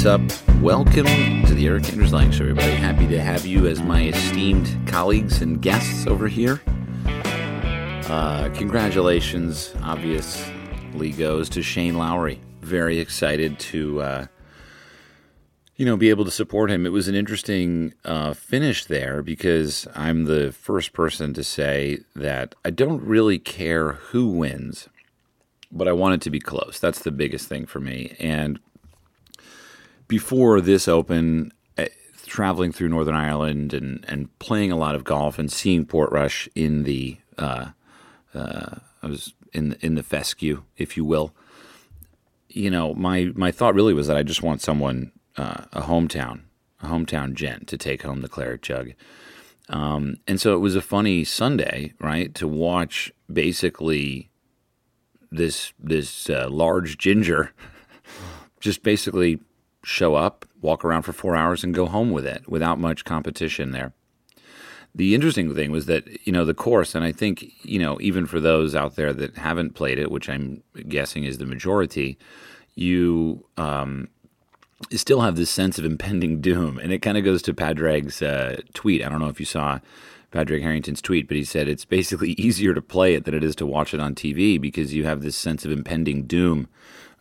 What's up? Welcome to the Erik Anders Lang Show, everybody. Happy to have you as my esteemed colleagues and guests over here. Uh, congratulations, obviously, goes to Shane Lowry. Very excited to, uh, you know, be able to support him. It was an interesting uh, finish there because I'm the first person to say that I don't really care who wins, but I want it to be close. That's the biggest thing for me. And before this open, uh, traveling through Northern Ireland and, and playing a lot of golf and seeing Portrush in the uh, uh, I was in in the fescue, if you will. You know, my my thought really was that I just want someone uh, a hometown a hometown gent to take home the claret jug. Um, and so it was a funny Sunday, right, to watch basically this this uh, large ginger just basically show up, walk around for four hours, and go home with it without much competition there. The interesting thing was that, you know, the course, and I think, you know, even for those out there that haven't played it, which I'm guessing is the majority, you um, still have this sense of impending doom. And it kind of goes to Padraig's uh, tweet. I don't know if you saw Padraig Harrington's tweet, but he said it's basically easier to play it than it is to watch it on TV because you have this sense of impending doom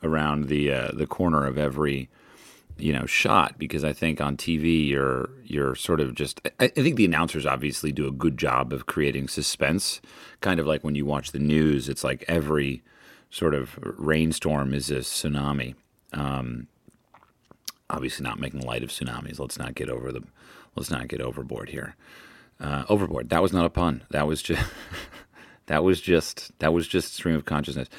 around the uh, the corner of every you know shot because I think on TV you're you're sort of just I, I, think the announcers obviously do a good job of creating suspense. Kind of like when you watch the news it's like every sort of rainstorm is a tsunami. Um, obviously not making light of tsunamis. Let's not get over the let's not get overboard here. Uh, overboard. That was not a pun. That was just that was just that was just stream of consciousness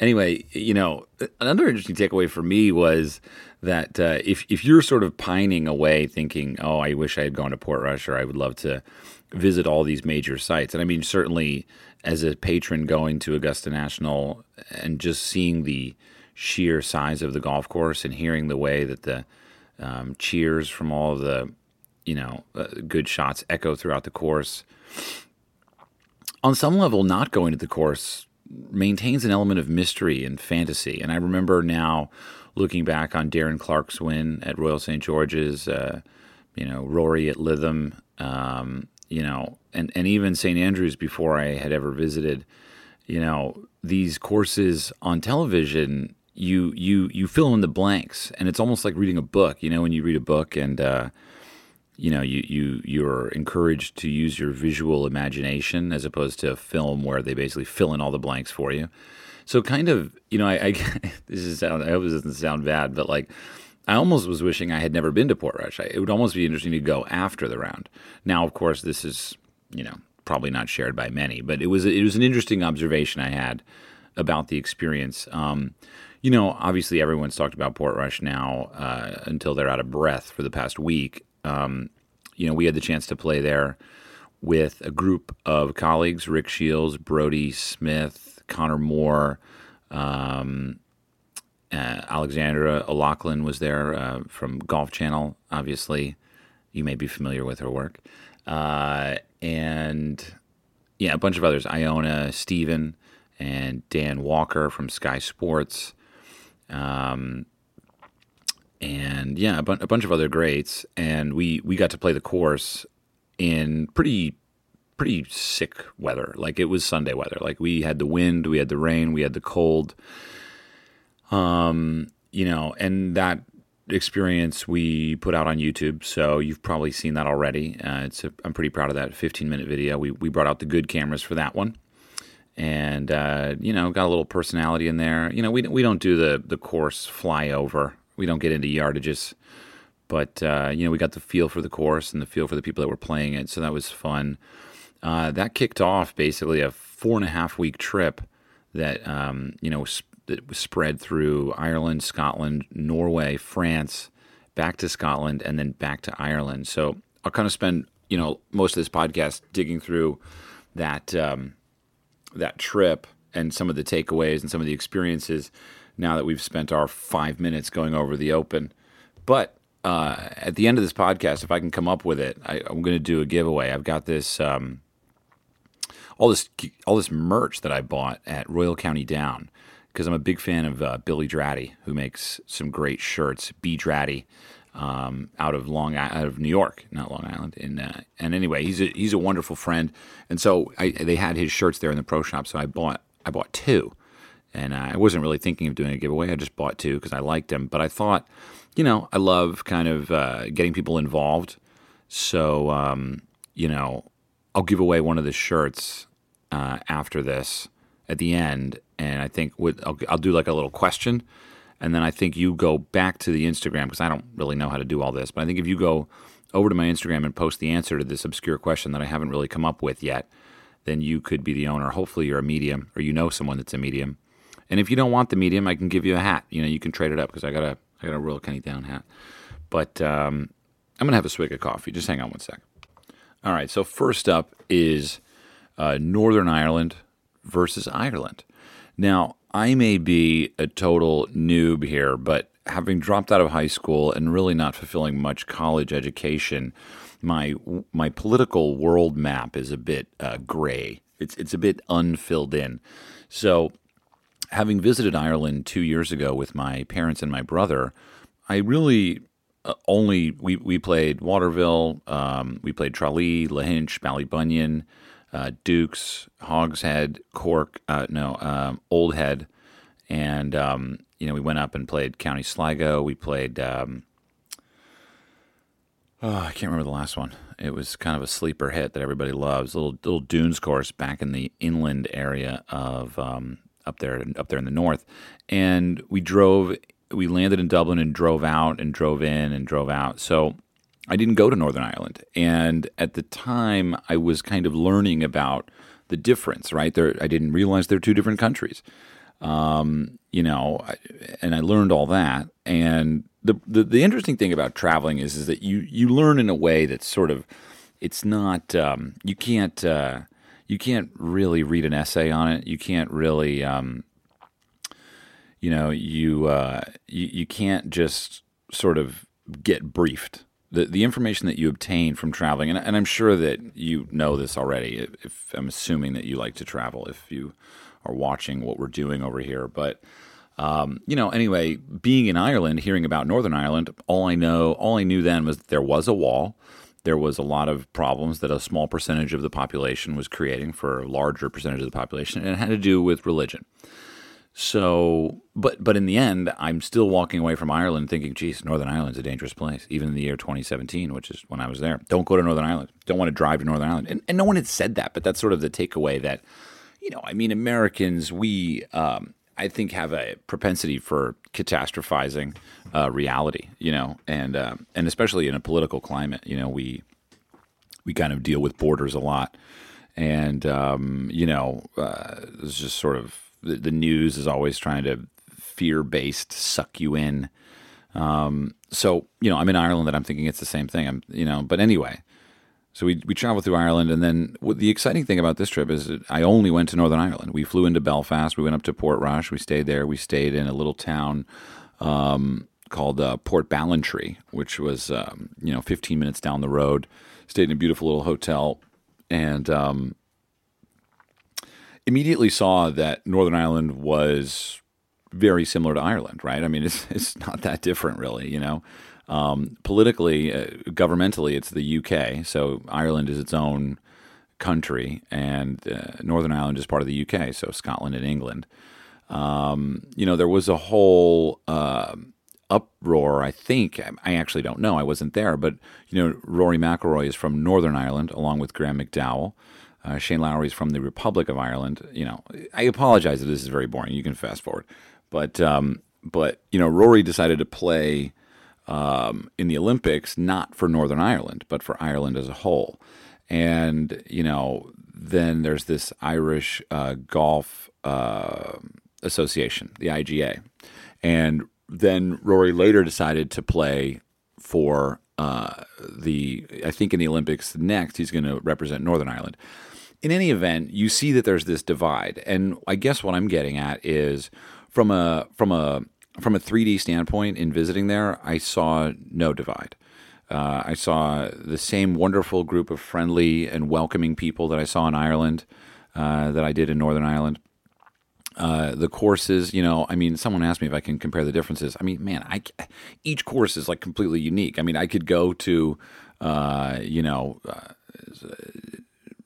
anyway, you know, another interesting takeaway for me was that uh, if if you're sort of pining away, thinking, "Oh, I wish I had gone to Portrush," or "I would love to visit all these major sites," and I mean, certainly as a patron going to Augusta National and just seeing the sheer size of the golf course and hearing the way that the um, cheers from all of the you know uh, good shots echo throughout the course. On some level, not going to the course maintains an element of mystery and fantasy. And I remember now looking back on Darren Clarke's win at Royal St. George's, uh, you know, Rory at Lytham, um, you know, and, and even St. Andrews before I had ever visited, you know, these courses on television, you you you fill in the blanks, and it's almost like reading a book. You know, when you read a book and uh, you know you you you're encouraged to use your visual imagination as opposed to a film where they basically fill in all the blanks for you. So kind of you know I, I this is sound I hope this doesn't sound bad, but like I almost was wishing I had never been to port Portrush. It would almost be interesting to go after the round. Now, of course, this is you know probably not shared by many, but it was it was an interesting observation I had about the experience. Um, you know, obviously everyone's talked about Portrush now uh, until they're out of breath for the past week, um, you know, we had the chance to play there with a group of colleagues: Rick Shields, Brodie Smith, Conor Moore, um, uh, Alexandra O'Laughlin was there uh, from Golf Channel. Obviously, you may be familiar with her work, uh, and yeah, a bunch of others: Iona Stephen and Dan Walker from Sky Sports. Um, and yeah, a, bu- a bunch of other greats. And we we got to play the course in pretty pretty sick weather. Like it was Sunday weather. Like we had the wind, we had the rain, we had the cold. Um, you know, and that experience we put out on YouTube. So you've probably seen that already. Uh, it's a, I'm pretty proud of that 15 minute video. We we brought out the good cameras for that one. And uh, you know, got a little personality in there. You know, we we don't do the the course flyover we don't get into yardages, but uh, you know we got the feel for the course and the feel for the people that were playing it, so that was fun. Uh, that kicked off basically a four and a half week trip that um, you know that was spread through Ireland, Scotland, Norway, France, back to Scotland, and then back to Ireland. So I'll kind of spend you know most of this podcast digging through that um, that trip and some of the takeaways and some of the experiences now that we've spent our five minutes going over the open. But uh, at the end of this podcast, if I can come up with it, I, am going to do a giveaway. I've got this um, all this all this merch that I bought at Royal County Down. because I'm a big fan of uh, Billy Draddy, who makes some great shirts. B Draddy, um, out of Long out of New York, not Long Island. And uh, and anyway, he's a he's a wonderful friend. And so I, they had his shirts there in the pro shop, so I bought I bought two. And I wasn't really thinking of doing a giveaway. I just bought two because I liked them. But I thought, you know, I love kind of uh, getting people involved. So, um, you know, I'll give away one of the shirts uh, after this at the end, and I think with, I'll, I'll do like a little question, and then I think you go back to the Instagram because I don't really know how to do all this, but I think if you go over to my Instagram and post the answer to this obscure question that I haven't really come up with yet, then you could be the owner. Hopefully, you're a medium or you know someone that's a medium. And if you don't want the medium, I can give you a hat. You know, you can trade it up because I got a I got a real County Down hat. But um, I'm gonna have a swig of coffee. Just hang on one sec. All right. So first up is uh, Northern Ireland versus Ireland. Now, I may be a total noob here, but having dropped out of high school and really not fulfilling much college education, my my political world map is a bit uh, gray. It's it's a bit unfilled in. So, having visited Ireland two years ago with my parents and my brother, I really uh, only we we played Waterville, um, we played Tralee, Lahinch, Ballybunion, uh, Dooks, Hogshead, Cork, uh, no, um, Old Head, and um, you know we went up and played County Sligo. We played. Um, oh, I can't remember the last one. It was kind of a sleeper hit that everybody loves. Little little dunes course back in the inland area of um, up there up there in the north, and we drove. We landed in Dublin and drove out and drove in and drove out. So I didn't go to Northern Ireland, and at the time I was kind of learning about the difference. Right there, I didn't realize they're two different countries. Um, you know, and I learned all that. And the, the, the interesting thing about traveling is is that you you learn in a way that's sort of it's not um, you can't uh, you can't really read an essay on it. You can't really um, you know you, uh, you you can't just sort of get briefed the the information that you obtain from traveling, and, and I'm sure that you know this already. If, if, I'm assuming that you like to travel, if you are watching what we're doing over here, but um, you know, anyway, being in Ireland, hearing about Northern Ireland, all I know, all I knew then was that there was a wall. There was a lot of problems that a small percentage of the population was creating for a larger percentage of the population, and it had to do with religion. So, but but in the end, I'm still walking away from Ireland thinking, geez, Northern Ireland's a dangerous place, even in the year 2017, which is when I was there. Don't go to Northern Ireland. Don't want to drive to Northern Ireland. And, and no one had said that, but that's sort of the takeaway that, you know, I mean, Americans, we, um, I think, have a propensity for catastrophizing uh, reality, you know, and uh, and especially in a political climate, you know, we we kind of deal with borders a lot, and um, you know, uh, it's just sort of the, the news is always trying to fear based suck you in. Um, so you know, I'm in Ireland, and I'm thinking it's the same thing. I'm you know, but anyway. So we we traveled through Ireland, and then the exciting thing about this trip is I only went to Northern Ireland. We flew into Belfast. We went up to Portrush. We stayed there. We stayed in a little town um, called uh, Portballintrae, which was um, you know 15 minutes down the road. Stayed in a beautiful little hotel, and um, immediately saw that Northern Ireland was very similar to Ireland, right? I mean, it's it's not that different, really. You know, um, politically, uh, governmentally, it's the UK. So Ireland is its own country, and uh, Northern Ireland is part of the UK. So Scotland and England. Um, you know, there was a whole uh, uproar. I think I actually don't know. I wasn't there, but you know, Rory McIlroy is from Northern Ireland, along with Graeme McDowell. Uh, Shane Lowry is from the Republic of Ireland. You know, I apologize that this is very boring. You can fast forward, but um, but you know, Rory decided to play um, in the Olympics not for Northern Ireland, but for Ireland as a whole. And you know, then there's this Irish uh, Golf uh, Association, the IGA, and then Rory later decided to play for uh, the. I think in the Olympics next, he's going to represent Northern Ireland in any event, you see that there's this divide, and I guess what I'm getting at is from a from a from a 3D standpoint in visiting there, I saw no divide. Uh, I saw the same wonderful group of friendly and welcoming people that I saw in Ireland, uh, that I did in Northern Ireland. Uh, the courses, you know, I mean, someone asked me if I can compare the differences. I mean, man, I each course is like completely unique. I mean, I could go to, uh, you know, uh,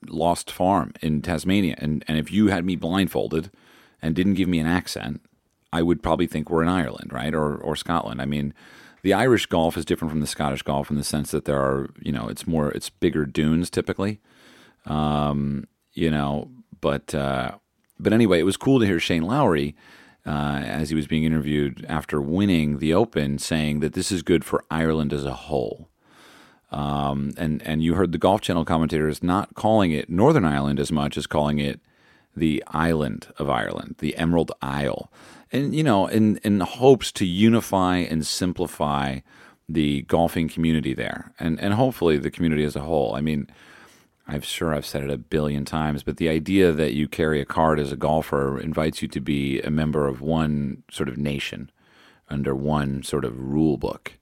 Lost Farm in Tasmania, and and if you had me blindfolded and didn't give me an accent, I would probably think we're in Ireland, right, or or Scotland. I mean, the Irish golf is different from the Scottish golf in the sense that there are, you know, it's more, it's bigger dunes typically, um, you know, but. Uh, but anyway, it was cool to hear Shane Lowry uh, as he was being interviewed after winning the Open, saying that this is good for Ireland as a whole. Um, and and you heard the Golf Channel commentators not calling it Northern Ireland as much as calling it the island of Ireland, the Emerald Isle, and you know, in in hopes to unify and simplify the golfing community there, and and hopefully the community as a whole. I mean, I'm sure I've said it a billion times, but the idea that you carry a card as a golfer invites you to be a member of one sort of nation under one sort of rule book.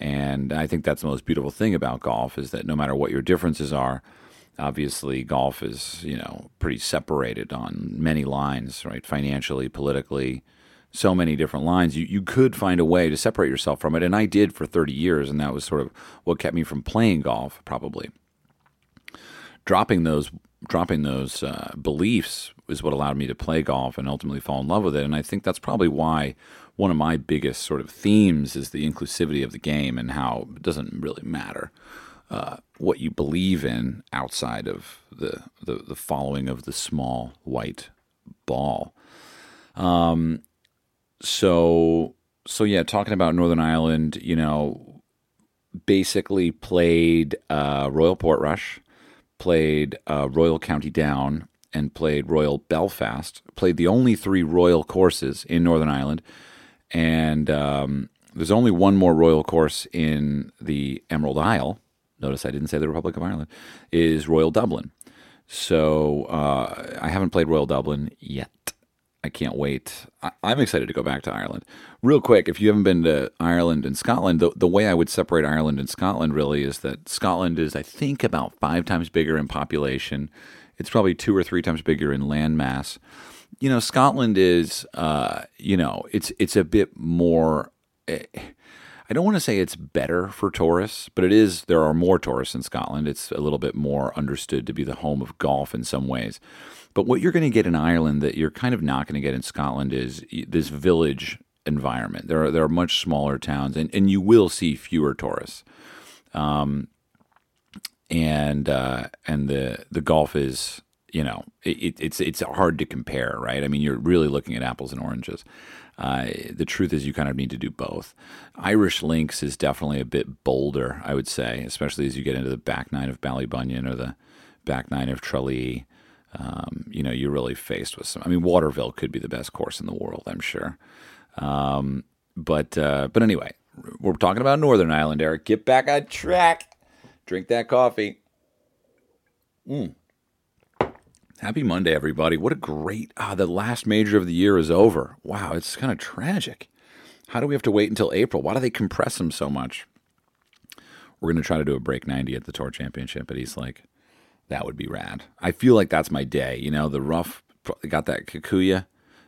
And I think that's the most beautiful thing about golf is that no matter what your differences are, obviously golf is, you know, pretty separated on many lines, right? Financially, politically, so many different lines. You you could find a way to separate yourself from it, and I did for 30 years, and that was sort of what kept me from playing golf probably dropping those dropping those uh, beliefs is what allowed me to play golf and ultimately fall in love with it. And I think that's probably why one of my biggest sort of themes is the inclusivity of the game and how it doesn't really matter uh, what you believe in outside of the, the, the following of the small white ball. Um, so so yeah, talking about Northern Ireland, you know, basically played uh, Royal Portrush played uh, Royal County Down and played Royal Belfast. Played the only three Royal courses in Northern Ireland, and um, there's only one more Royal course in the Emerald Isle. Notice I didn't say the Republic of Ireland. Is Royal Dublin. So uh, I haven't played Royal Dublin yet. I can't wait. I, am excited to go back to Ireland. Real quick, if you haven't been to Ireland and Scotland, the, the way I would separate Ireland and Scotland really is that Scotland is, I think, about five times bigger in population. It's probably two or three times bigger in land mass. You know, Scotland is, uh, you know, it's it's a bit more. Eh, I don't want to say it's better for tourists, but it is. There are more tourists in Scotland. It's a little bit more understood to be the home of golf in some ways. But what you're going to get in Ireland that you're kind of not going to get in Scotland is this village environment. There are there are much smaller towns, and, and you will see fewer tourists. Um, and uh, and the the golf is you know it, it's it's hard to compare, right? I mean, you're really looking at apples and oranges. Uh, the truth is, you kind of need to do both. Irish links is definitely a bit bolder, I would say, especially as you get into the back nine of Ballybunion or the back nine of Tralee um, you know, you're really faced with some. I mean, Waterville could be the best course in the world, I'm sure. Um, but uh, but anyway, we're talking about Northern Ireland, Eric. Get back on track. Drink that coffee. Mm. Happy Monday, everybody. What a great. Ah, the last major of the year is over. Wow, it's kind of tragic. How do we have to wait until April? Why do they compress them so much? We're going to try to do a break 90 at the Tour Championship at East Lake. That would be rad. I feel like that's my day. You know, the rough got that Kikuyu.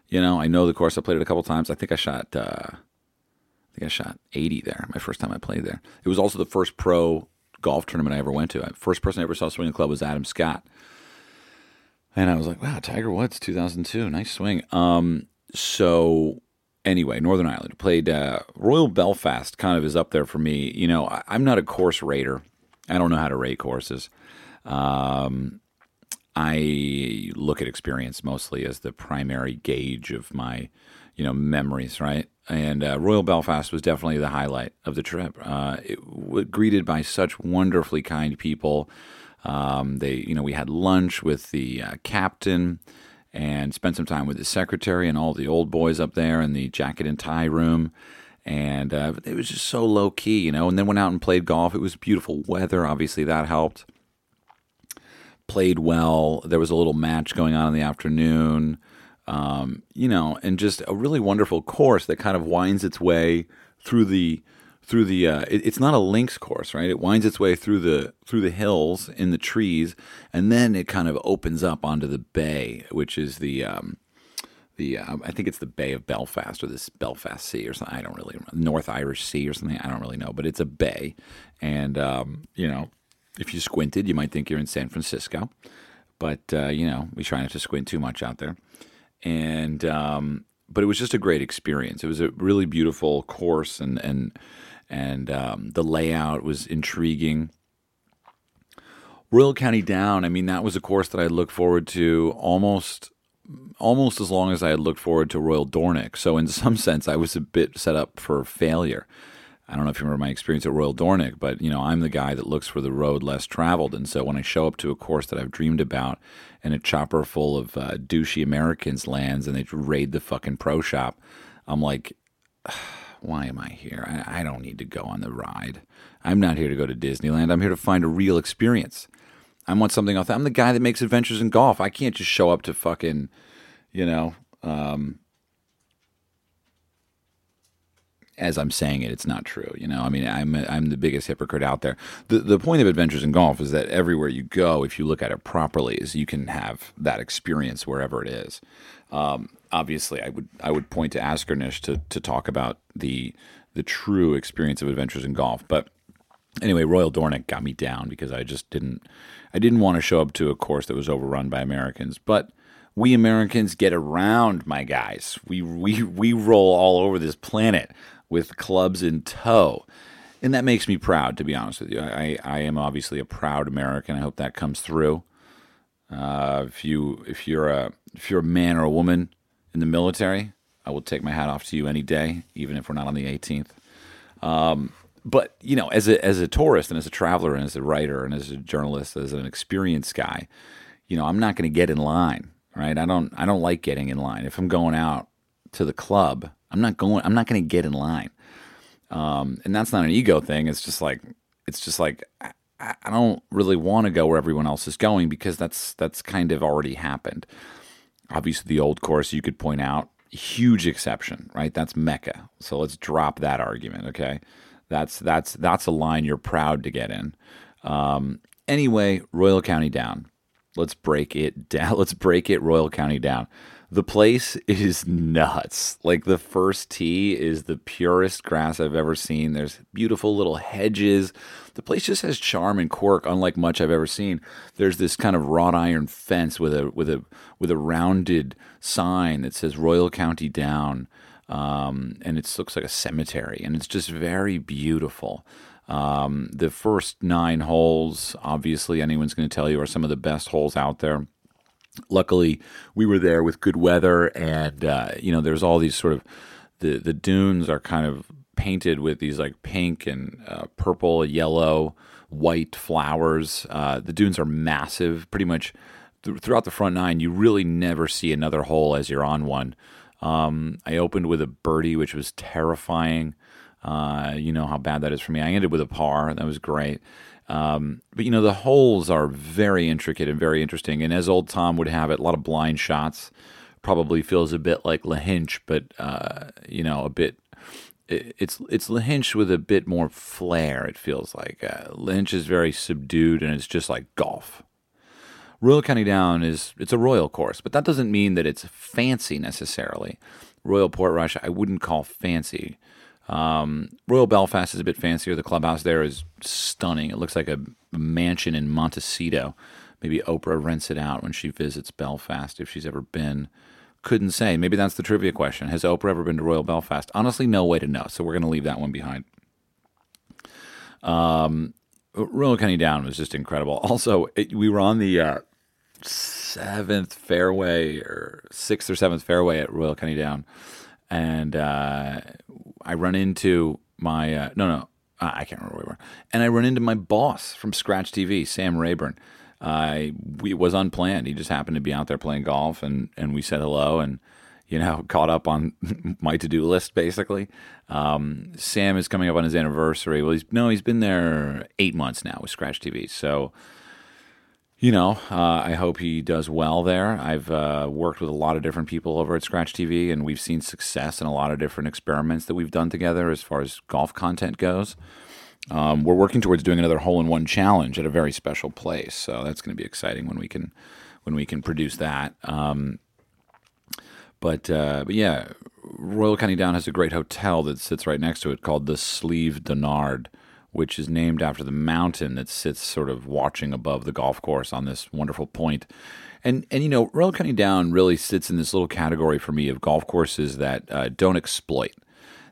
You know, I know the course. I played it a couple times. I think I shot. Uh, I think I shot 80 there. My first time I played there. It was also the first pro golf tournament I ever went to. First person I ever saw swing a club was Adam Scott, and I was like, "Wow, Tiger Woods, 2002, nice swing." Um, so anyway, Northern Ireland played uh, Royal Belfast. Kind of is up there for me. You know, I, I'm not a course rater. I don't know how to rate courses. Um, I look at experience mostly as the primary gauge of my, you know, memories, right? And uh, Royal Belfast was definitely the highlight of the trip. Uh, it greeted by such wonderfully kind people. Um, they, you know, we had lunch with the uh, captain and spent some time with the secretary and all the old boys up there in the jacket and tie room. And uh, it was just so low key, you know. And then went out and played golf. It was beautiful weather. Obviously, that helped played well. There was a little match going on in the afternoon, um, you know, and just a really wonderful course that kind of winds its way through the through the. Uh, it, it's not a links course, right? It winds its way through the through the hills in the trees, and then it kind of opens up onto the bay, which is the um, the uh, I think it's the Bay of Belfast or this Belfast Sea or something. I don't really remember. North Irish Sea or something. I don't really know, but it's a bay, and um, you know, if you squinted, you might think you're in San Francisco, but uh, you know, we try not to squint too much out there, and um, but it was just a great experience. It was a really beautiful course, and and and um, the layout was intriguing. Royal County Down, I mean, that was a course that I looked forward to almost almost as long as I had looked forward to Royal Dornoch. So in some sense, I was a bit set up for failure. I don't know if you remember my experience at Royal Dornoch, but you know I'm the guy that looks for the road less traveled, and so when I show up to a course that I've dreamed about, and a chopper full of uh, douchey Americans lands, and they raid the fucking pro shop, I'm like, why am I here? I, I don't need to go on the ride. I'm not here to go to Disneyland. I'm here to find a real experience. I want something else. I'm the guy that makes adventures in golf. I can't just show up to fucking, you know, um, as I'm saying it, it's not true. You know, I mean, I'm I'm the biggest hypocrite out there. The the point of adventures in golf is that everywhere you go, if you look at it properly, is you can have that experience wherever it is. Um, obviously, I would I would point to Askernish to to talk about the the true experience of adventures in golf, but anyway, Royal Dornoch got me down because I just didn't I didn't want to show up to a course that was overrun by Americans, but we Americans get around, my guys. We we we roll all over this planet with clubs in tow. And that makes me proud, to be honest with you. I, I am obviously a proud American. I hope that comes through. Uh, if you if you're a if you're a man or a woman in the military, I will take my hat off to you any day, even if we're not on the 18th. Um, but you know, as a as a tourist and as a traveler and as a writer and as a journalist, as an experienced guy, you know, I'm not going to get in line, right? I don't I don't like getting in line. If I'm going out to the club, I'm not going. I'm not going to get in line. Um, and that's not an ego thing. It's just like it's just like I, I don't really want to go where everyone else is going because that's that's kind of already happened. Obviously, the old course you could point out huge exception, right? That's Mecca. So let's drop that argument, okay? That's that's that's a line you're proud to get in. Um, anyway, Royal County down. Let's break it down. Let's break it Royal County down. The place is nuts. Like the first tee is the purest grass I've ever seen. There's beautiful little hedges. The place just has charm and quirk, unlike much I've ever seen. There's this kind of wrought iron fence with a with a with a rounded sign that says Royal County Down um, and it looks like a cemetery, and it's just very beautiful. Um, the first nine holes, obviously, anyone's going to tell you, are some of the best holes out there. Luckily, we were there with good weather, and uh, you know, there's all these sort of the the dunes are kind of painted with these like pink and uh, purple, yellow, white flowers. Uh, the dunes are massive, pretty much th- throughout the front nine. You really never see another hole as you're on one. Um, I opened with a birdie, which was terrifying. Uh, you know how bad that is for me. I ended with a par. That was great. Um, but you know the holes are very intricate and very interesting. And as old Tom would have it, a lot of blind shots. Probably feels a bit like Lahinch, but uh, you know a bit. it's it's Lahinch with a bit more flair. It feels like uh, Lahinch is very subdued, and it's just like golf. Royal County Down is it's a royal course, but that doesn't mean that it's fancy necessarily. Royal Portrush I wouldn't call fancy. Um, Royal Belfast is a bit fancier. The clubhouse there is stunning. It looks like a mansion in Montecito. Maybe Oprah rents it out when she visits Belfast if she's ever been. Couldn't say. Maybe that's the trivia question. Has Oprah ever been to Royal Belfast? Honestly, no way to know. So we're going to leave that one behind. Um, Royal County Down was just incredible. Also, it, we were on the uh, seventh fairway or sixth or seventh fairway at Royal County Down, and uh, I run into my uh, no no I can't remember where we were, and I run into my boss from Scratch TV, Sam Rayburn. I we was unplanned. He just happened to be out there playing golf, and and we said hello and you know, caught up on my to do list basically. Um, Sam is coming up on his anniversary. Well, he's no, he's been there eight months now with Scratch TV. So, you know, uh, I hope he does well there. I've uh, worked with a lot of different people over at Scratch TV, and we've seen success in a lot of different experiments that we've done together as far as golf content goes. Um, we're working towards doing another hole in one challenge at a very special place, so that's going to be exciting when we can when we can produce that. Um, But uh, but yeah, Royal County Down has a great hotel that sits right next to it called the Slieve Donard, which is named after the mountain that sits sort of watching above the golf course on this wonderful point. And and you know, Royal County Down really sits in this little category for me of golf courses that uh, don't exploit.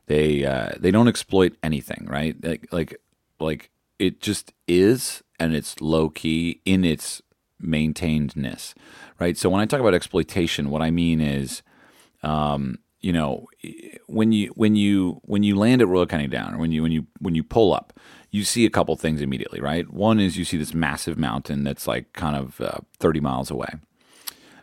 They uh, they don't exploit anything, right? Like like like it just is, and it's low key in its maintainedness, right? So when I talk about exploitation, what I mean is, um, you know, when you when you when you land at Royal County Down, or when you when you when you pull up, you see a couple things immediately, right? One is you see this massive mountain that's like kind of uh, 30 miles away.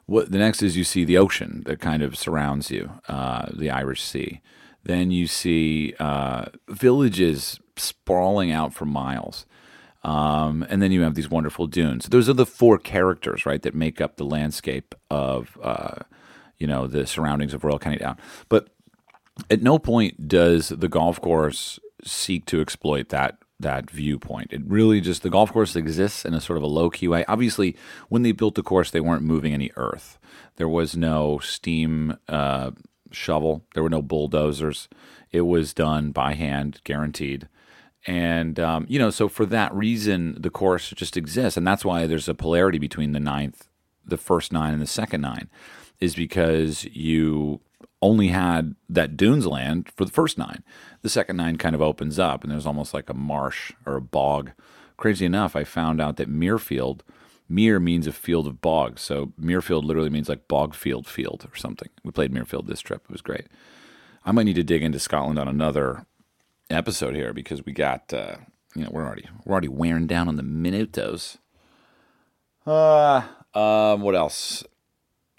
What the next is you see the ocean that kind of surrounds you, uh, the Irish Sea. Then you see uh, villages sprawling out for miles. Um, and then you have these wonderful dunes. Those are the four characters, right, that make up the landscape of, uh, you know, the surroundings of Royal County Down. But at no point does the golf course seek to exploit that that viewpoint. It really just the golf course exists in a sort of a low key way. Obviously, when they built the course, they weren't moving any earth. There was no steam uh, shovel. There were no bulldozers. It was done by hand, guaranteed. And um, you know, so for that reason, the course just exists, and that's why there's a polarity between the ninth, the first nine, and the second nine, is because you only had that dunes land for the first nine. The second nine kind of opens up, and there's almost like a marsh or a bog. Crazy enough, I found out that Muirfield, Mere means a field of bog. So Muirfield literally means like bog field field or something. We played Muirfield this trip. It was great. I might need to dig into Scotland on another episode here because we got uh, you know we're already we're already wearing down on the minutos. Uh, um, what else?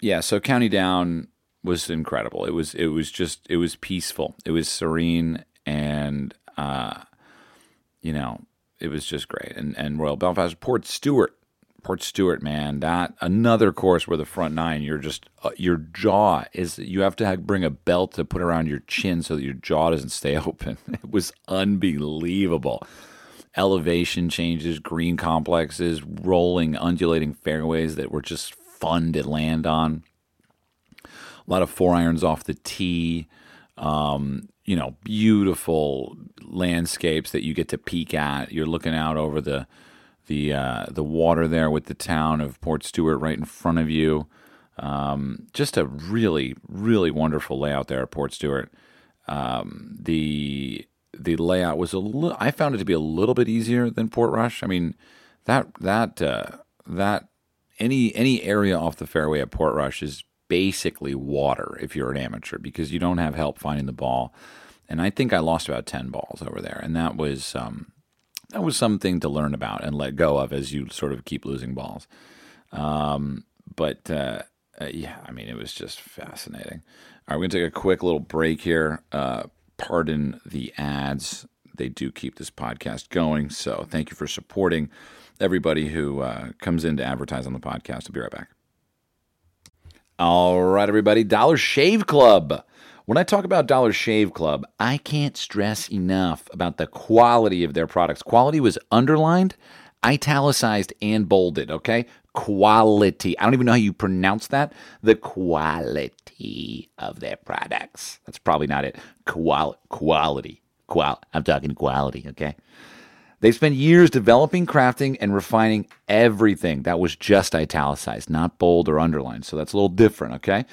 Yeah, so County Down was incredible. It was it was just it was peaceful. It was serene and uh, you know it was just great. And and Royal Belfast, Portstewart, Port Stewart, man, that another course where the front nine, you're just uh, your jaw is you have to have, bring a belt to put around your chin so that your jaw doesn't stay open. It was unbelievable. Elevation changes, green complexes, rolling, undulating fairways that were just fun to land on a lot of four irons off the tee. Um, you know, beautiful landscapes that you get to peek at. You're looking out over the the uh, the water there with the town of Port Stewart right in front of you. Um, just a really really wonderful layout there at Portstewart. Um, the the layout was a little. I found it to be a little bit easier than Portrush. I mean, that that uh, that any any area off the fairway at Portrush is basically water if you're an amateur because you don't have help finding the ball. And I think I lost about ten balls over there, and that was um, that was something to learn about and let go of as you sort of keep losing balls. Um, but uh, uh, yeah, I mean, it was just fascinating. All right, we're gonna take a quick little break here. Uh, pardon the ads; they do keep this podcast going. So thank you for supporting everybody who uh, comes in to advertise on the podcast. I'll be right back. All right, everybody. Dollar Shave Club. When I talk about Dollar Shave Club, I can't stress enough about the quality of their products. Quality was underlined, italicized, and bolded, okay? Quality. I don't even know how you pronounce that. The quality of their products. That's probably not it. Qual- quality. Qual- I'm talking quality, okay? They've spent years developing, crafting, and refining everything that was just italicized, not bold or underlined. So that's a little different, okay?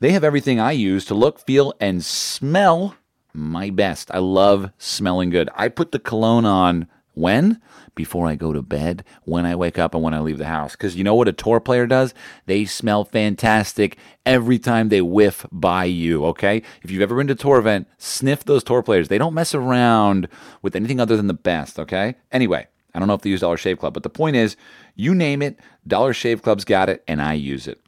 They have everything I use to look, feel, and smell my best. I love smelling good. I put the cologne on when? Before I go to bed, when I wake up, and when I leave the house. Because you know what a tour player does? They smell fantastic every time they whiff by you, okay? If you've ever been to a tour event, sniff those tour players. They don't mess around with anything other than the best, okay? Anyway, I don't know if they use Dollar Shave Club, but the point is, you name it, Dollar Shave Club's got it, and I use it.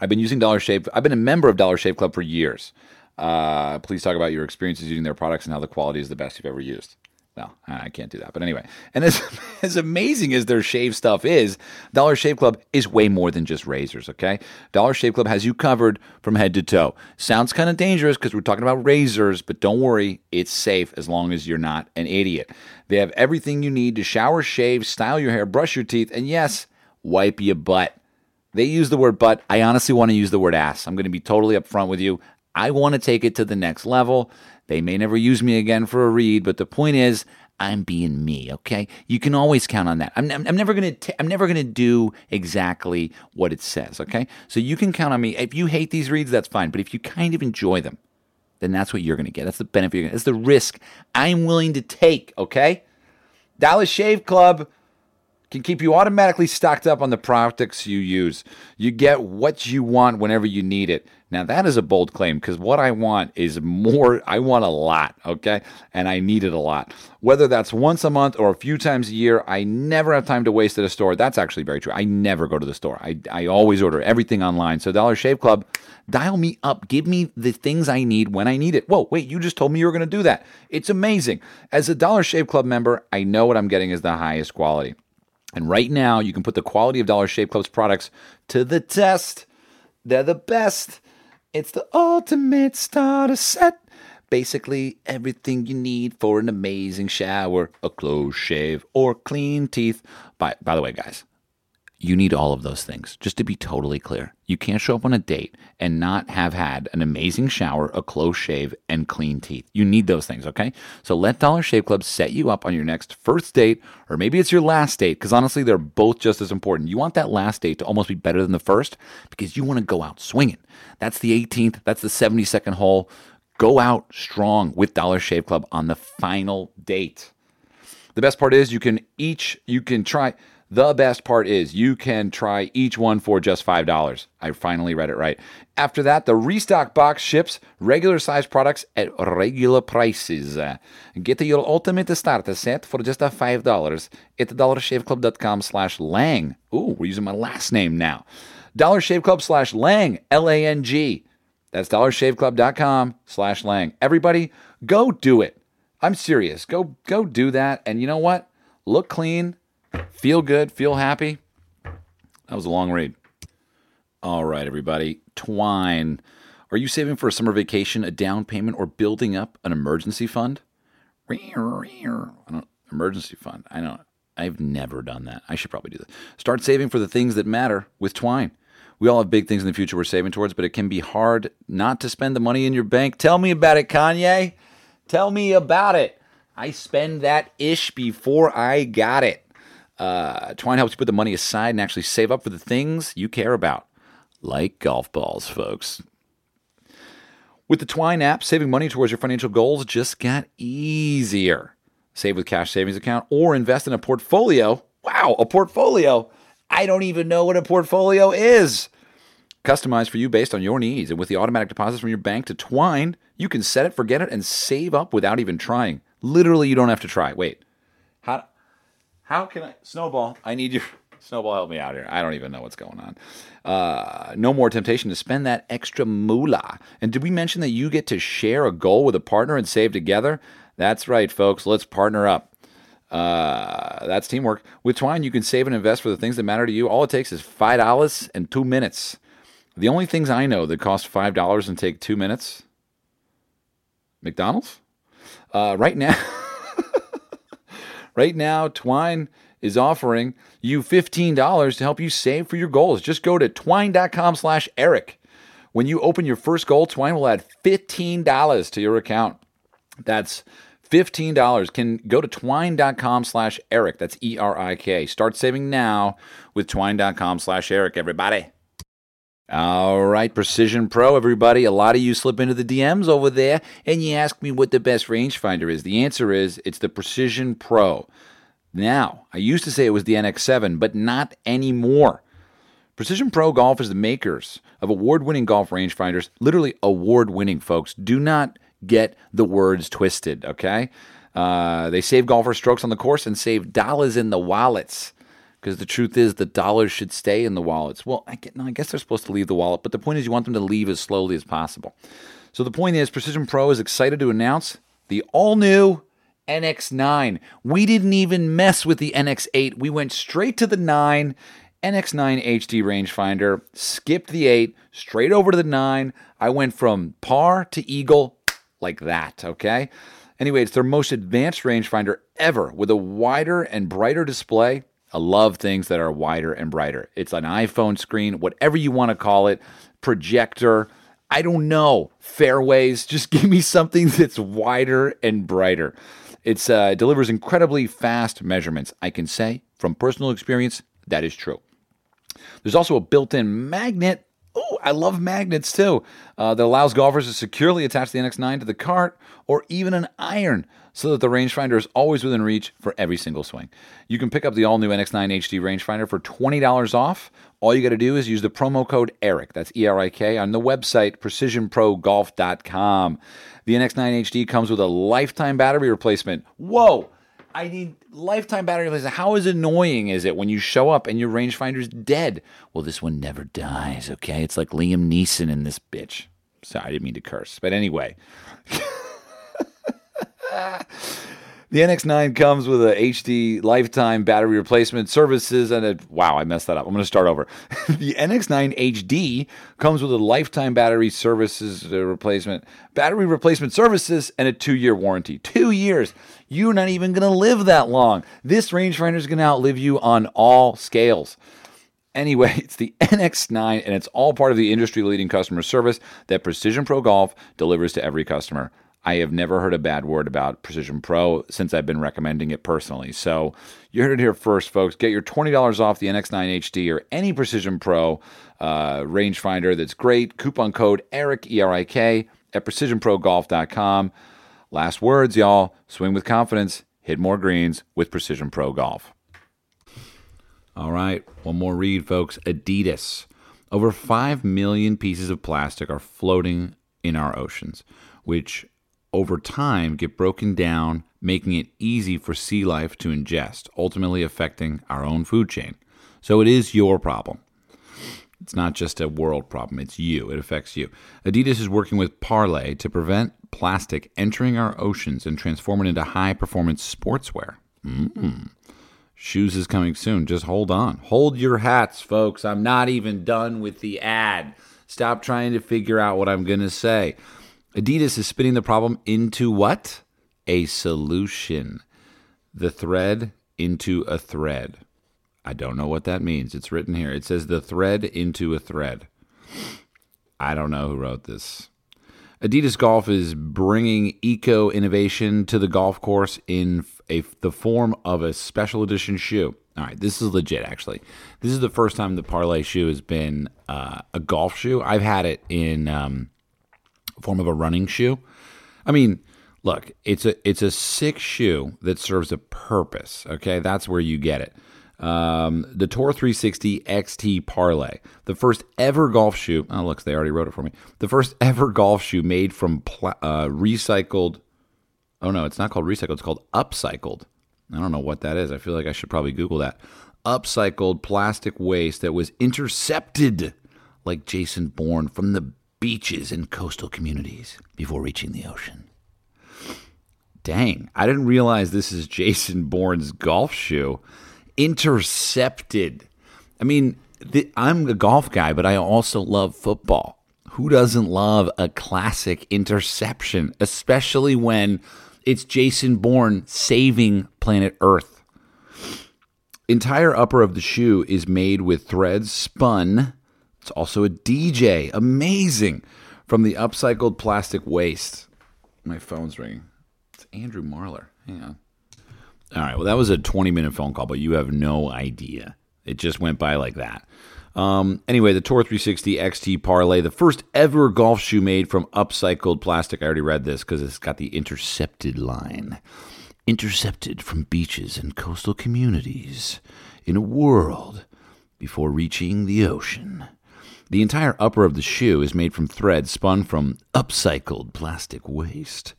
I've been using Dollar Shave. I've been a member of Dollar Shave Club for years. Uh, please talk about your experiences using their products and how the quality is the best you've ever used. No, I can't do that. But anyway, and as, as amazing as their shave stuff is, Dollar Shave Club is way more than just razors, okay? Dollar Shave Club has you covered from head to toe. Sounds kind of dangerous because we're talking about razors, but don't worry, it's safe as long as you're not an idiot. They have everything you need to shower, shave, style your hair, brush your teeth, and yes, wipe your butt. They use the word butt. I honestly want to use the word ass. I'm going to be totally upfront with you. I want to take it to the next level. They may never use me again for a read, but the point is, I'm being me. Okay, you can always count on that. I'm, I'm, I'm never gonna t- I'm never gonna do exactly what it says. Okay, so you can count on me. If you hate these reads, that's fine. But if you kind of enjoy them, then that's what you're gonna get. That's the benefit. You're gonna, that's the risk I'm willing to take. Okay, Dollar Shave Club can keep you automatically stocked up on the products you use. You get what you want whenever you need it. Now, that is a bold claim because what I want is more. I want a lot, okay? And I need it a lot. Whether that's once a month or a few times a year, I never have time to waste at a store. That's actually very true. I never go to the store. I, I always order everything online. So, Dollar Shave Club, dial me up. Give me the things I need when I need it. Whoa, wait, you just told me you were going to do that. It's amazing. As a Dollar Shave Club member, I know what I'm getting is the highest quality. And right now, you can put the quality of Dollar Shave Club's products to the test. They're the best. It's the ultimate starter set. Basically, everything you need for an amazing shower, a close shave, or clean teeth. By, by the way, guys, you need all of those things. Just to be totally clear, you can't show up on a date and not have had an amazing shower, a close shave, and clean teeth. You need those things, okay? So let Dollar Shave Club set you up on your next first date, or maybe it's your last date, because honestly, they're both just as important. You want that last date to almost be better than the first because you want to go out swinging. That's the 18th, that's the 72nd hole. Go out strong with Dollar Shave Club on the final date. The best part is you can each, you can try the best part is you can try each one for just $5. I finally read it right. After that, the restock box ships regular size products at regular prices. Get your ultimate starter set for just a $5 at dollarshaveclub.com slash lang. Ooh, we're using my last name now. Dollar Shave Club slash lang, L-A-N-G. That's dollarshaveclub.com slash lang. Everybody, go do it. I'm serious. Go go do that. And you know what? Look clean Feel good, feel happy. That was a long read. All right, everybody. Twine. Are you saving for a summer vacation, a down payment, or building up an emergency fund? emergency fund. I don't. I've never done that. I should probably do that. Start saving for the things that matter with Twine. We all have big things in the future we're saving towards, but it can be hard not to spend the money in your bank. Tell me about it, Kanye. Tell me about it. I spend that ish before I got it. Uh, Twine helps you put the money aside and actually save up for the things you care about, like golf balls, folks. With the Twine app, saving money towards your financial goals just got easier. Save with cash savings account or invest in a portfolio. Wow, a portfolio. I don't even know what a portfolio is. Customized for you based on your needs. And with the automatic deposits from your bank to Twine, you can set it, forget it, and save up without even trying. Literally, you don't have to try. Wait, how can I, Snowball? I need your Snowball. Help me out here. I don't even know what's going on. Uh, no more temptation to spend that extra moolah. And did we mention that you get to share a goal with a partner and save together? That's right, folks. Let's partner up. Uh, that's teamwork. With Twine, you can save and invest for the things that matter to you. All it takes is five dollars and two minutes. The only things I know that cost five dollars and take two minutes. McDonald's. Uh, right now. Right now, Twine is offering you $15 to help you save for your goals. Just go to twine.com slash Eric. When you open your first goal, Twine will add $15 to your account. That's $15. Can go to twine.com slash Eric. That's E R I K. Start saving now with twine.com slash Eric, everybody. All right, Precision Pro, everybody. A lot of you slip into the DMs over there and you ask me what the best rangefinder is. The answer is it's the Precision Pro. Now, I used to say it was the NX7, but not anymore. Precision Pro Golf is the makers of award winning golf rangefinders, literally award winning, folks. Do not get the words twisted, okay? Uh, they save golfers strokes on the course and save dollars in the wallets because the truth is the dollars should stay in the wallets. Well, I, no, I guess they're supposed to leave the wallet, but the point is you want them to leave as slowly as possible. So the point is Precision Pro is excited to announce the all new NX9. We didn't even mess with the NX8. We went straight to the 9 NX9 HD rangefinder, skipped the 8, straight over to the 9. I went from par to eagle like that, okay? Anyway, it's their most advanced rangefinder ever with a wider and brighter display I love things that are wider and brighter. It's an iPhone screen, whatever you want to call it, projector. I don't know. Fairways. Just give me something that's wider and brighter. Uh, it delivers incredibly fast measurements. I can say from personal experience that is true. There's also a built in magnet. Oh, I love magnets too. Uh, that allows golfers to securely attach the NX9 to the cart or even an iron so that the rangefinder is always within reach for every single swing. You can pick up the all new NX9 HD rangefinder for $20 off. All you got to do is use the promo code ERIK, that's E R I K, on the website precisionprogolf.com. The NX9 HD comes with a lifetime battery replacement. Whoa! I need lifetime battery replacement. How is annoying is it when you show up and your rangefinder's dead? Well, this one never dies, okay? It's like Liam Neeson in this bitch. Sorry, I didn't mean to curse. But anyway. The NX9 comes with a HD lifetime battery replacement services and a wow, I messed that up. I'm going to start over. the NX9 HD comes with a lifetime battery services uh, replacement, battery replacement services and a 2-year warranty. 2 years. You're not even going to live that long. This rangefinder is going to outlive you on all scales. Anyway, it's the NX9 and it's all part of the industry leading customer service that Precision Pro Golf delivers to every customer. I have never heard a bad word about Precision Pro since I've been recommending it personally. So you heard it here first, folks. Get your $20 off the NX9 HD or any Precision Pro uh, rangefinder that's great. Coupon code ERIK, E R I K, at precisionprogolf.com. Last words, y'all. Swing with confidence, hit more greens with Precision Pro Golf. All right, one more read, folks. Adidas. Over 5 million pieces of plastic are floating in our oceans, which over time get broken down, making it easy for sea life to ingest, ultimately affecting our own food chain. So it is your problem. It's not just a world problem, it's you. It affects you. Adidas is working with Parley to prevent plastic entering our oceans and transform it into high performance sportswear. Mm. Shoes is coming soon. Just hold on. Hold your hats, folks. I'm not even done with the ad. Stop trying to figure out what I'm going to say. Adidas is spinning the problem into what? A solution. The thread into a thread. I don't know what that means. It's written here. It says the thread into a thread. I don't know who wrote this. Adidas Golf is bringing eco innovation to the golf course in a, the form of a special edition shoe. All right, this is legit, actually. This is the first time the Parley shoe has been uh, a golf shoe. I've had it in um, form of a running shoe. I mean, look, it's a it's a sick shoe that serves a purpose. Okay, that's where you get it. Um, the Tour 360 XT Parley, the first ever golf shoe. Oh, look, they already wrote it for me. The first ever golf shoe made from uh, recycled. Oh no, it's not called recycled. It's called upcycled. I don't know what that is. I feel like I should probably Google that. Upcycled plastic waste that was intercepted, like Jason Bourne, from the beaches and coastal communities before reaching the ocean. Dang, I didn't realize this is Jason Bourne's golf shoe. Intercepted. I mean, the, I'm a golf guy, but I also love football. Who doesn't love a classic interception, especially when it's Jason Bourne saving planet Earth? Entire upper of the shoe is made with threads spun. It's also a DJ. Amazing. From the upcycled plastic waste. My phone's ringing. It's Andrew Marlar. Hang on. All right. Well, that was a 20 minute phone call, but you have no idea. It just went by like that. Um, anyway, the Tour 360 XT Parley, the first ever golf shoe made from upcycled plastic. I already read this because it's got the intercepted line. Intercepted from beaches and coastal communities in a world before reaching the ocean. The entire upper of the shoe is made from thread spun from upcycled plastic waste.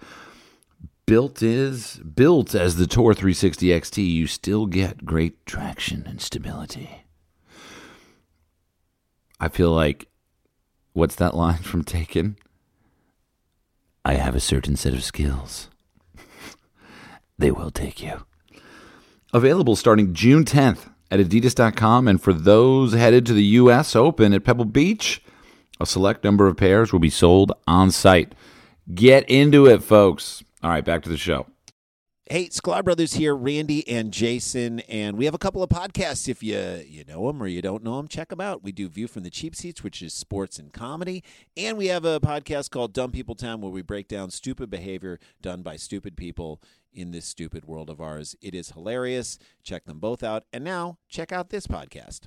Built is built as the Tour 360 XT, you still get great traction and stability. I feel like what's that line from Taken? I have a certain set of skills. they will take you. Available starting June 10th at adidas.com and for those headed to the US Open at Pebble Beach, a select number of pairs will be sold on site. Get into it, folks. All right, back to the show. Hey, Sklar Brothers here, Randy and Jason, and we have a couple of podcasts. If you you know them or you don't know them, check them out. We do View from the Cheap Seats, which is sports and comedy, and we have a podcast called Dumb People Town, where we break down stupid behavior done by stupid people in this stupid world of ours. It is hilarious. Check them both out, and now check out this podcast.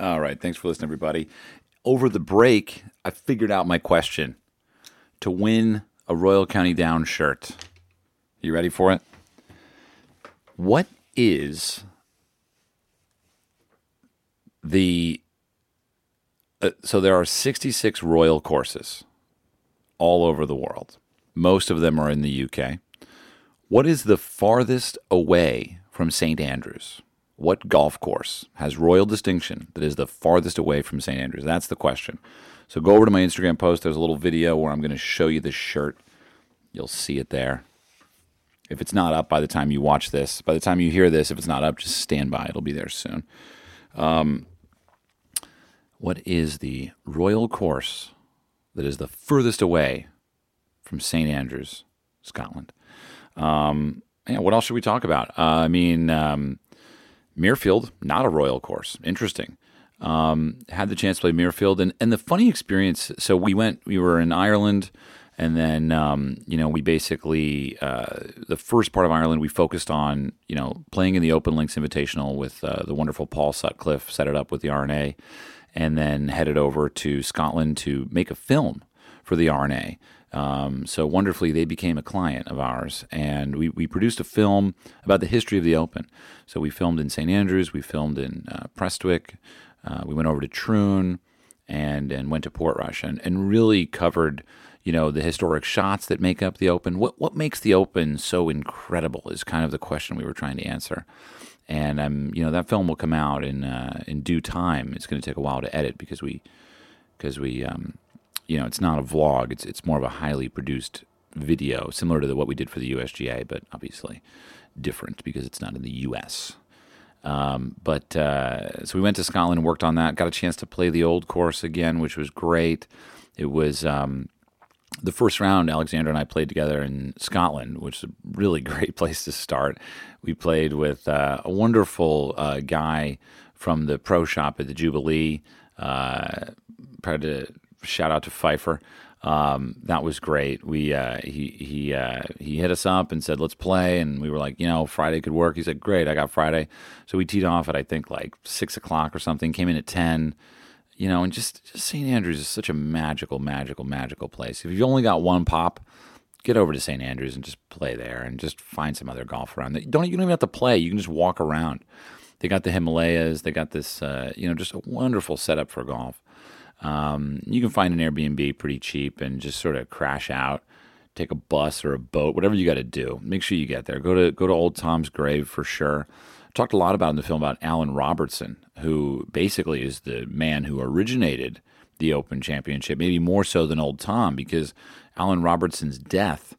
All right, thanks for listening, everybody. Over the break, I figured out my question to win a Royal County Down shirt. You ready for it? What is the. Uh, so there are 66 royal courses all over the world. Most of them are in the UK. What is the farthest away from St. Andrews? What golf course has royal distinction that is the farthest away from St. Andrews? That's the question. So go over to my Instagram post. There's a little video where I'm going to show you the shirt. You'll see it there. If it's not up by the time you watch this, by the time you hear this, if it's not up, just stand by. It'll be there soon. Um, what is the royal course that is the furthest away from St. Andrews, Scotland? Um, yeah, what else should we talk about? Uh, I mean, um, Muirfield, not a royal course. Interesting. Um, had the chance to play Muirfield, and, and the funny experience. So we went, we were in Ireland and then, um, you know, we basically, uh, the first part of Ireland, we focused on, you know, playing in the Open Links Invitational with uh, the wonderful Paul Sutcliffe, set it up with the R&A, then headed over to Scotland to make a film for the R&A. Um, so wonderfully, they became a client of ours, and we, we produced a film about the history of the Open. So we filmed in St Andrews, we filmed in uh, Prestwick, uh, we went over to Troon, and and went to Portrush, and and really covered you know the historic shots that make up the Open. What what makes the Open so incredible is kind of the question we were trying to answer. And um, you know that film will come out in uh, in due time. It's going to take a while to edit because we because we um, you know it's not a vlog. It's it's more of a highly produced video, similar to what we did for the USGA, but obviously different because it's not in the U.S. Um, but uh, so we went to Scotland and worked on that. Got a chance to play the old course again, which was great. It was um, the first round, Alexandra and I played together in Scotland, which is a really great place to start. We played with uh, a wonderful uh, guy from the pro shop at the Jubilee. Uh, tried to shout out to Pfeiffer. Um, that was great. We uh, he he uh, he hit us up and said let's play, and we were like, you know, Friday could work. He said, great, I got Friday. So we teed off at I think like six o'clock or something. Came in at ten you know, and just, just St. Andrews is such a magical, magical, magical place. If you've only got one pop, get over to St. Andrews and just play there and just find some other golf around. Don't you don't even have to play. You can just walk around. They got the Himalayas. They got this, uh, you know, just a wonderful setup for golf. Um, you can find an Airbnb pretty cheap and just sort of crash out, take a bus or a boat, whatever you got to do. Make sure you get there. Go to go to Old Tom's grave for sure talked a lot about in the film about Allan Robertson, who basically is the man who originated the Open Championship, maybe more so than Old Tom, because Allan Robertson's death,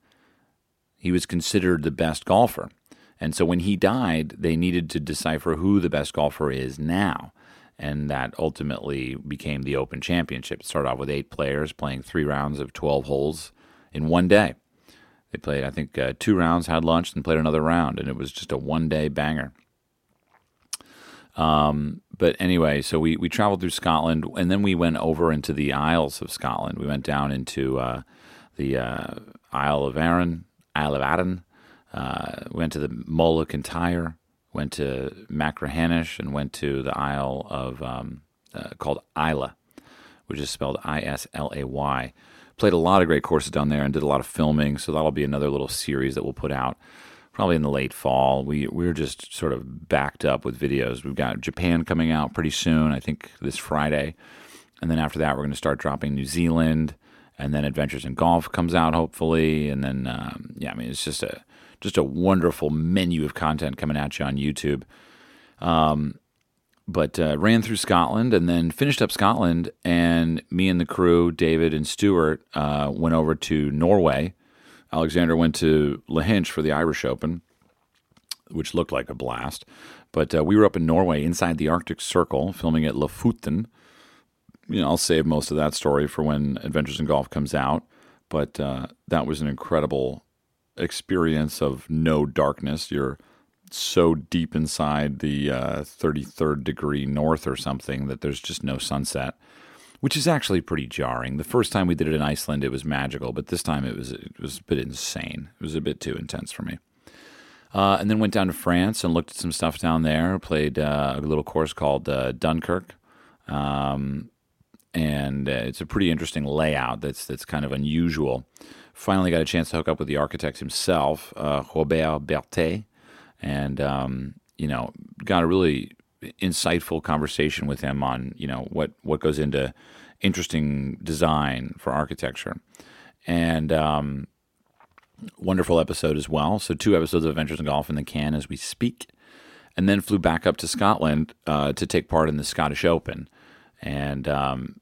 he was considered the best golfer. And so when he died, they needed to decipher who the best golfer is now. And that ultimately became the Open Championship. It started off with eight players playing three rounds of 12 holes in one day. They played, I think, uh, two rounds, had lunch, and played another round. And it was just a one day banger. Um, but anyway, so we, we traveled through Scotland and then we went over into the Isles of Scotland. We went down into uh, the uh, Isle of Arran, Isle of Arran. Uh, went to the Mull of Kintyre, went to Machrihanish, and went to the Isle of um, uh, called Islay, which is spelled I S L A Y. Played a lot of great courses down there and did a lot of filming. So that'll be another little series that we'll put out probably in the late fall. We we're just sort of backed up with videos. We've got Japan coming out pretty soon, I think this Friday, and then after that we're going to start dropping New Zealand, and then Adventures in Golf comes out hopefully, and then um, yeah, I mean it's just a just a wonderful menu of content coming at you on YouTube. Um, but uh, ran through Scotland and then finished up Scotland, and me and the crew, David and Stuart, uh, went over to Norway Alexandra went to Lahinch for the Irish Open, which looked like a blast. But uh, we were up in Norway inside the Arctic Circle filming at Lofoten. You know, I'll save most of that story for when Adventures in Golf comes out. But uh, that was an incredible experience of no darkness. You're so deep inside the uh, 33rd degree north or something that there's just no sunset, which is actually pretty jarring. The first time we did it in Iceland, it was magical, but this time it was it was a bit insane. It was a bit too intense for me. Uh, and then went down to France and looked at some stuff down there. Played uh, a little course called uh, Dunkirk, um, and uh, it's a pretty interesting layout. That's that's kind of unusual. Finally, got a chance to hook up with the architect himself, uh, Robert Berthet, and um, you know, got a really insightful conversation with him on you know what what goes into interesting design for architecture, and um, wonderful episode as well. So two episodes of Adventures in Golf in the can as we speak, and then flew back up to Scotland uh, to take part in the Scottish Open, and um,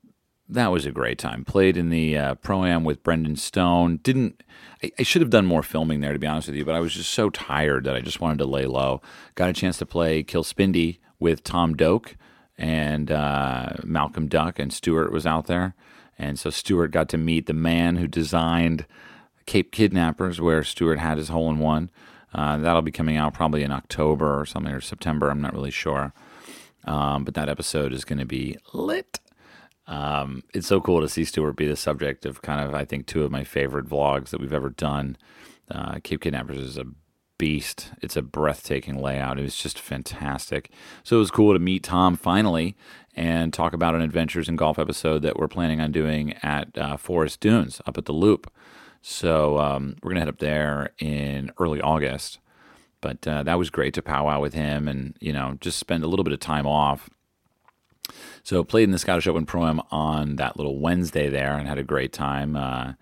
that was a great time. Played in the uh, pro am with Brandon Stone. Didn't I, I, should have done more filming there to be honest with you, but I was just so tired that I just wanted to lay low. Got a chance to play Kilspindie with Tom Doak and uh, Malcolm Duck and Stewart was out there, and so Stewart got to meet the man who designed Cape Kidnappers, where Stewart had his hole in one. Uh, that'll be coming out probably in October or something or September. I'm not really sure. Um, but that episode is going to be lit. Um, it's so cool to see Stewart be the subject of kind of, I think, two of my favorite vlogs that we've ever done. Uh, Cape Kidnappers is a beast. It's a breathtaking layout. It was just fantastic. So it was cool to meet Tom finally and talk about an adventures in golf episode that we're planning on doing at uh, Forest Dunes up at the Loop. So um, we're gonna head up there in early August. But uh, that was great to powwow with him and you know just spend a little bit of time off. So played in the Scottish Open Pro Am on that little Wednesday there and had a great time. Uh,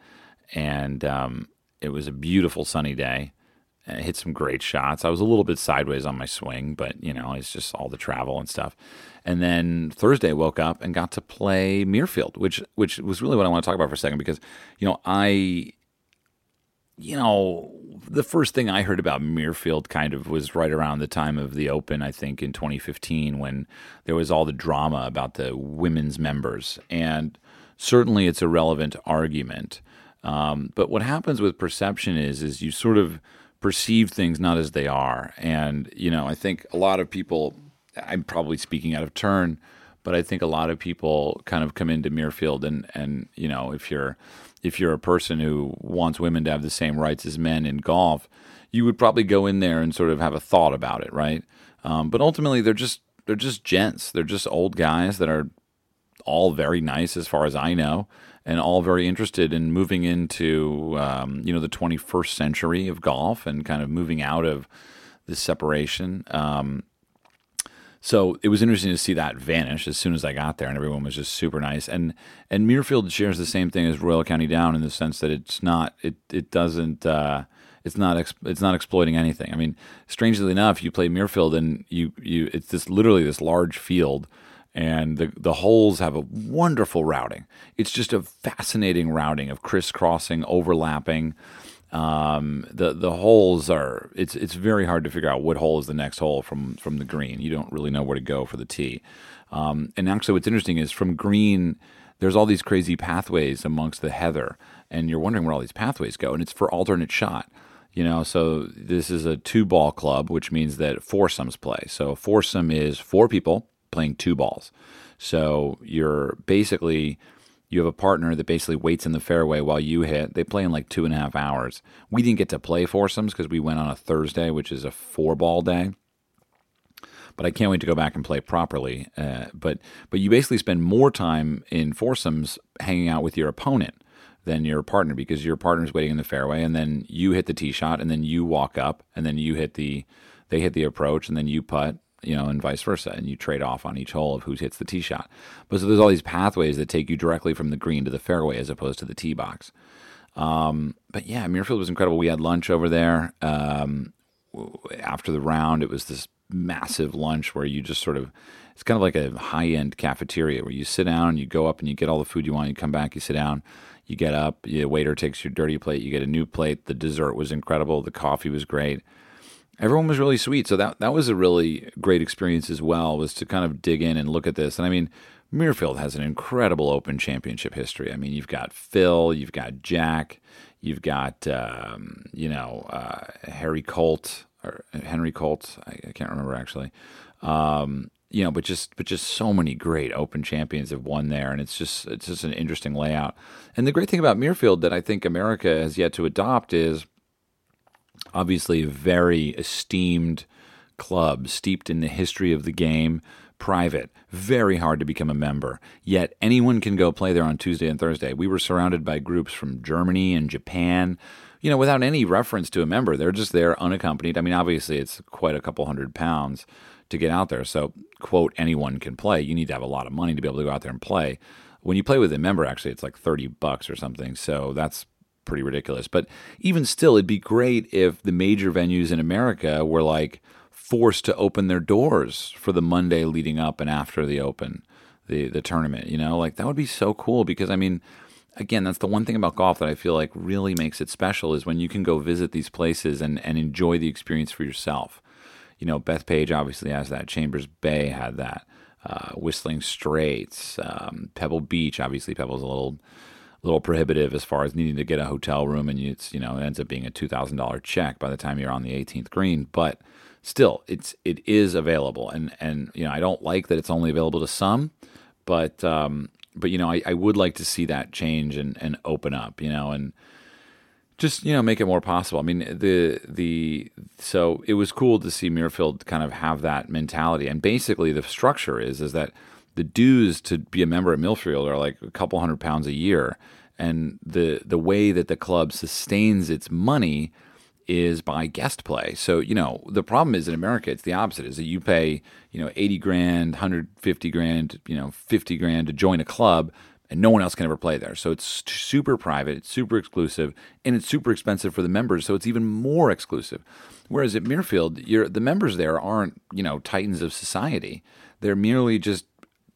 and um, it was a beautiful sunny day. I hit some great shots. I was a little bit sideways on my swing, but you know, it's just all the travel and stuff. And then Thursday woke up and got to play Muirfield, which which was really what I want to talk about for a second because you know, I you know, the first thing I heard about Muirfield kind of was right around the time of the Open, I think in 2015, when there was all the drama about the women's members. And certainly it's a relevant argument. Um, but what happens with perception is, is you sort of perceive things not as they are. And, you know, I think a lot of people, I'm probably speaking out of turn, but I think a lot of people kind of come into Muirfield and, and, you know, if you're, if you're a person who wants women to have the same rights as men in golf, you would probably go in there and sort of have a thought about it, right? Um, but ultimately, they're just they're just gents. They're just old guys that are all very nice, as far as I know, and all very interested in moving into um, you know the 21st century of golf and kind of moving out of this separation. Um, so it was interesting to see that vanish as soon as I got there, and everyone was just super nice. And and Muirfield shares the same thing as Royal County Down in the sense that it's not it it doesn't uh, it's not it's not exploiting anything. I mean, strangely enough, you play Muirfield and you you it's this literally this large field. And the the holes have a wonderful routing. It's just a fascinating routing of crisscrossing, overlapping. Um, the the holes are it's it's very hard to figure out what hole is the next hole from from the green. You don't really know where to go for the tee. Um, and actually, what's interesting is from green, there's all these crazy pathways amongst the heather, and you're wondering where all these pathways go. And it's for alternate shot. You know, so this is a two ball club, which means that foursomes play. So foursome is four people playing two balls. So you're basically you have a partner that basically waits in the fairway while you hit. They play in like two and a half hours. We didn't get to play foursomes because we went on a Thursday, which is a four ball day. But I can't wait to go back and play properly. Uh, but but you basically spend more time in foursomes hanging out with your opponent than your partner because your partner's waiting in the fairway, and then you hit the tee shot, and then you walk up, and then you hit the they hit the approach, and then you putt, you know, and vice versa. And you trade off on each hole of who hits the tee shot. But so there's all these pathways that take you directly from the green to the fairway as opposed to the tee box. Um, but yeah, Muirfield was incredible. We had lunch over there. Um, after the round, it was this massive lunch where you just sort of, it's kind of like a high end cafeteria where you sit down, you go up and you get all the food you want, you come back, you sit down, you get up, the waiter takes your dirty plate, you get a new plate. The dessert was incredible, the coffee was great everyone was really sweet. So that that was a really great experience as well. Was to kind of dig in and look at this. And I mean, Muirfield has an incredible Open Championship history. I mean, you've got Phil, you've got Jack, you've got um, you know uh, Harry Colt or Henry Colt. I, I can't remember actually. Um, you know, but just but just so many great Open champions have won there, and it's just it's just an interesting layout. And the great thing about Muirfield that I think America has yet to adopt is obviously a very esteemed club steeped in the history of the game private, very hard to become a member. Yet anyone can go play there on Tuesday and Thursday. We were surrounded by groups from Germany and Japan, you know, without any reference to a member. They're just there unaccompanied. I mean, obviously, it's quite a couple hundred pounds to get out there. So, quote, anyone can play. You need to have a lot of money to be able to go out there and play. When you play with a member, actually, it's like 30 bucks or something. So, that's pretty ridiculous. But even still, it'd be great if the major venues in America were like, forced to open their doors for the Monday leading up and after the open, the the tournament. You know, like that would be so cool because I mean, again, that's the one thing about golf that I feel like really makes it special is when you can go visit these places and and enjoy the experience for yourself. You know, Bethpage obviously has that. Chambers Bay had that. Uh, Whistling Straits, um, Pebble Beach. Obviously, Pebble's a little little prohibitive as far as needing to get a hotel room, and it's you know it ends up being a two thousand dollar check by the time you're on the 18th green. But still it's it is available. And and you know I don't like that it's only available to some but um but you know I, I would like to see that change and and open up you know and just you know make it more possible. I mean the the so it was cool to see Muirfield kind of have that mentality. And basically the structure is is that the dues to be a member at Muirfield are like a couple hundred pounds a year and the the way that the club sustains its money is by guest play. So, you know, the problem is in America, it's the opposite is that you pay, you know, 80 grand, 150 grand, you know, 50 grand to join a club and no one else can ever play there. So it's super private, it's super exclusive, and it's super expensive for the members. So it's even more exclusive. Whereas at Muirfield, the members there aren't, you know, titans of society. They're merely just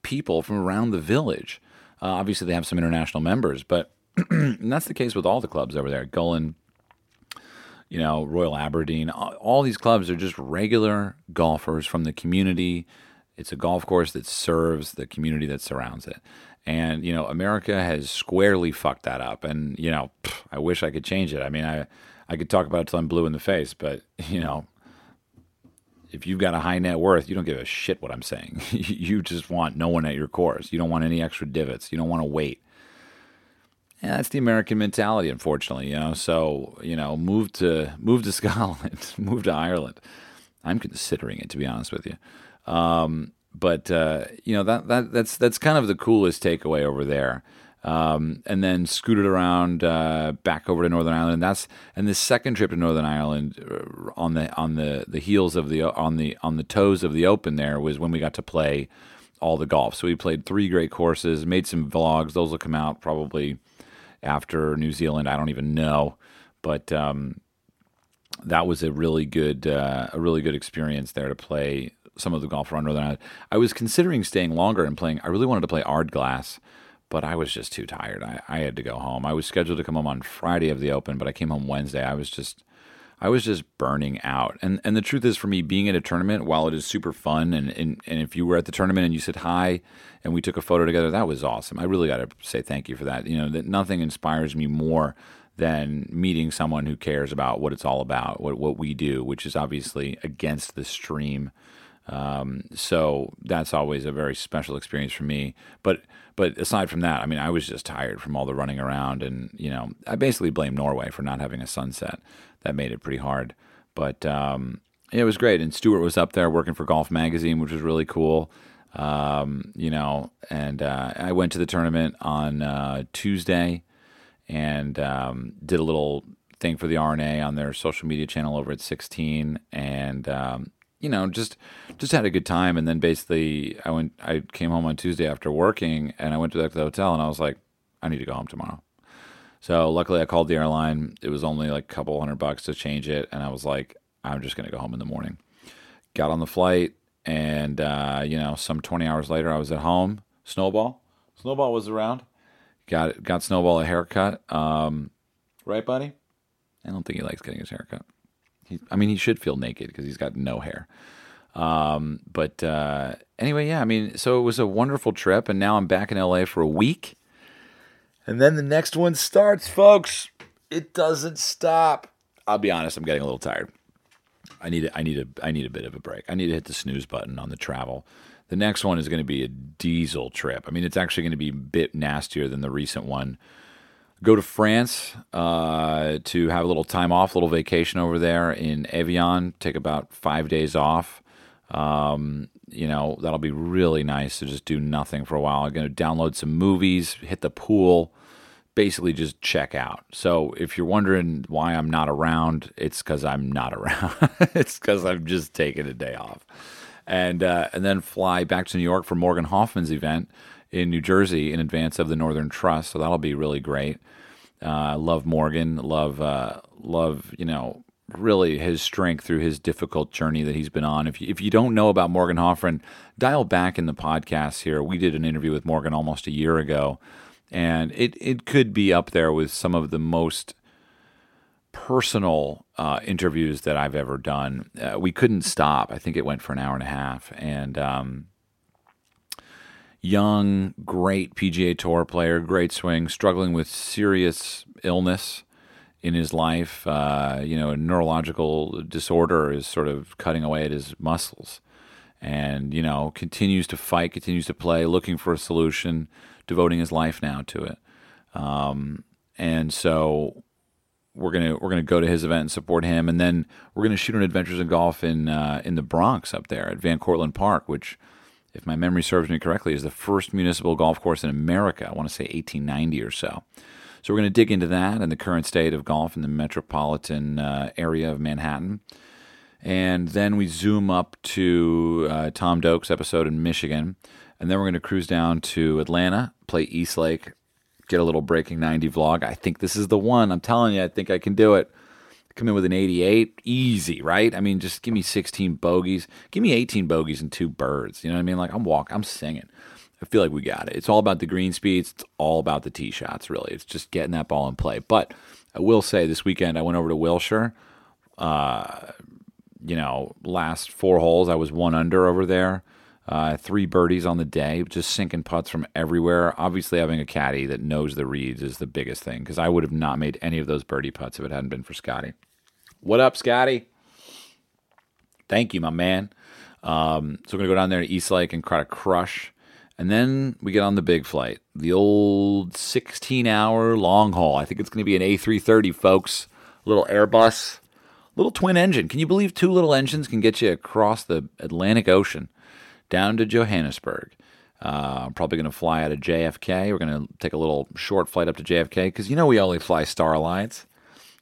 people from around the village. Uh, obviously, they have some international members, but that's the case with all the clubs over there. Gullane, you know, Royal Aberdeen. All these clubs are just regular golfers from the community. It's a golf course that serves the community that surrounds it. And, you know, America has squarely fucked that up. And, you know, I wish I could change it. I mean, I, I could talk about it till I'm blue in the face, but, you know, if you've got a high net worth, you don't give a shit what I'm saying. you just want no one at your course. You don't want any extra divots. You don't want to wait. And that's the American mentality, unfortunately. You know, so you know, move to move to Scotland, move to Ireland. I'm considering it, to be honest with you. Um, but uh, you know that that that's that's kind of the coolest takeaway over there. Um, and then scooted around uh, back over to Northern Ireland. And that's and the second trip to Northern Ireland uh, on the on the the heels of the on the on the toes of the Open there was when we got to play all the golf. So we played three great courses, made some vlogs. Those will come out probably after New Zealand. I don't even know, but um, that was a really good uh, a really good experience there to play some of the golf around Northern Ireland. I was considering staying longer and playing. I really wanted to play Ardglass, but I was just too tired. I, I had to go home. I was scheduled to come home on Friday of the Open, but I came home Wednesday. I was just I was just burning out. And and the truth is for me, being at a tournament, while it is super fun and, and, and if you were at the tournament and you said hi and we took a photo together, that was awesome. I really gotta say thank you for that. You know, that nothing inspires me more than meeting someone who cares about what it's all about, what what we do, which is obviously against the stream. Um, so that's always a very special experience for me. But but aside from that, I mean, I was just tired from all the running around, and you know, I basically blame Norway for not having a sunset that made it pretty hard. But um, it was great. And Stuart was up there working for Golf Magazine, which was really cool. Um, you know, and uh, I went to the tournament on uh, Tuesday and um, did a little thing for the R&A on their social media channel over at 16, and um, you know, just just had a good time. And then basically, I went, I came home on Tuesday after working, and I went back to the hotel, and I was like, I need to go home tomorrow. So luckily, I called the airline. It was only like a couple hundred bucks to change it, and I was like, I'm just going to go home in the morning. Got on the flight, and uh, you know, some 20 hours later, I was at home. Snowball, Snowball was around. Got got Snowball a haircut. Um, right, buddy? I don't think he likes getting his haircut. He, I mean, he should feel naked because he's got no hair. Um, but uh, anyway, yeah, I mean, so it was a wonderful trip, and now I'm back in LA for a week. And then the next one starts, folks. It doesn't stop. I'll be honest, I'm getting a little tired. I need I need a I need a bit of a break. I need to hit the snooze button on the travel. The next one is going to be a diesel trip. I mean, it's actually going to be a bit nastier than the recent one. Go to France uh, to have a little time off, a little vacation over there in Evian. Take about five days off. Um, you know, that'll be really nice to just do nothing for a while. I'm going to download some movies, hit the pool, basically just check out. So if you're wondering why I'm not around, it's because I'm not around. it's because I'm just taking a day off. And, uh, and then fly back to New York for Morgan Hoffman's event in New Jersey in advance of the Northern Trust. So that'll be really great. Uh, love Morgan. Love, uh, love, you know, really his strength through his difficult journey that he's been on. If you, if you don't know about Morgan Hoffman, dial back in the podcast here. We did an interview with Morgan almost a year ago, and it, it could be up there with some of the most personal uh, interviews that I've ever done. Uh, we couldn't stop. I think it went for an hour and a half, and um, young, great PGA Tour player, great swing, struggling with serious illness in his life. Uh, you know, a neurological disorder is sort of cutting away at his muscles. And, you know, continues to fight, continues to play, looking for a solution, devoting his life now to it. Um, and so we're gonna we're gonna go to his event and support him, and then we're gonna shoot an Adventures in Golf in uh, in the Bronx up there at Van Cortlandt Park, which, if my memory serves me correctly, is the first municipal golf course in America. I want to say 1890 or so. So we're going to dig into that and the current state of golf in the metropolitan uh, area of Manhattan. And then we zoom up to uh, Tom Doak's episode in Michigan. And then we're going to cruise down to Atlanta, play East Lake, get a little Breaking 90 vlog. I think this is the one. I'm telling you, I think I can do it. Come in with an 88. Easy, right? I mean, just give me 16 bogeys. Give me 18 bogeys and two birds. You know what I mean? Like, I'm walking, I'm singing. I feel like we got it. It's all about the green speeds. It's all about the tee shots, really. It's just getting that ball in play. But I will say this weekend I went over to Wilshire. Uh, you know, last four holes I was one under over there. Uh, three birdies on the day, just sinking putts from everywhere. Obviously, having a caddy that knows the reads is the biggest thing because I would have not made any of those birdie putts if it hadn't been for Scotty. What up, Scotty? Thank you, my man. Um, so we're gonna go down there to East Lake and try to crush and then we get on the big flight, the old 16 hour long haul. I think it's to be an A330, folks. Little Airbus, little twin engine. Can you believe two little engines can get you across the Atlantic Ocean down to Johannesburg? Uh, I'm probably going to fly out of JFK. We're going to take a little short flight up to JFK because you know we only fly Star Alliance.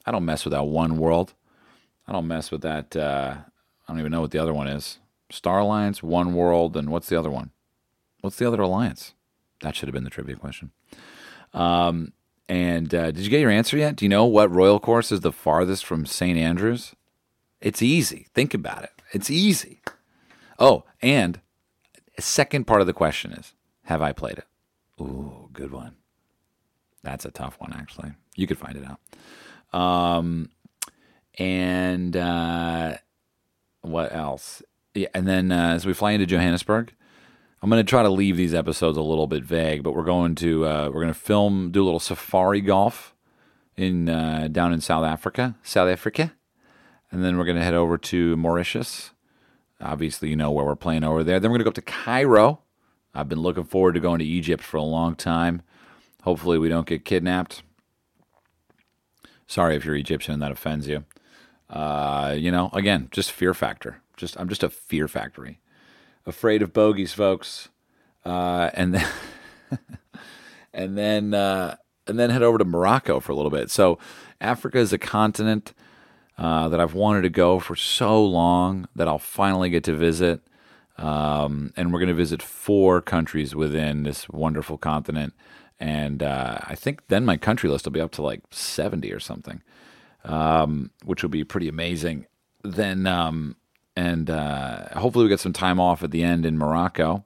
I don't mess with that One World. I don't mess with that. Uh, I don't even know what the other one is. Star Alliance, One World, and what's the other one? What's the other alliance? That should have been the trivia question. Um, and uh, did you get your answer yet? Do you know what royal course is the farthest from St. Andrews? It's easy. Think about it. It's easy. Oh, and second part of the question is Have I played it? Ooh, good one. That's a tough one, actually. You could find it out. Um, and uh, what else? Yeah, and then uh, as we fly into Johannesburg, I'm going to try to leave these episodes a little bit vague, but we're going to uh, we're going to film, do a little safari golf in uh, down in South Africa, South Africa, and then we're going to head over to Mauritius. Obviously, you know where we're playing over there. Then we're going to go up to Cairo. I've been looking forward to going to Egypt for a long time. Hopefully, we don't get kidnapped. Sorry if you're Egyptian and that offends you. Uh, you know, again, just fear factor. Just I'm just a fear factory afraid of bogeys, folks. Uh, and then and then uh, and then head over to Morocco for a little bit. So Africa is a continent uh, that I've wanted to go for so long that I'll finally get to visit. Um, and we're going to visit four countries within this wonderful continent. And uh, I think then my country list will be up to like 70 or something, um, which will be pretty amazing. Then um, and uh, hopefully we get some time off at the end in Morocco.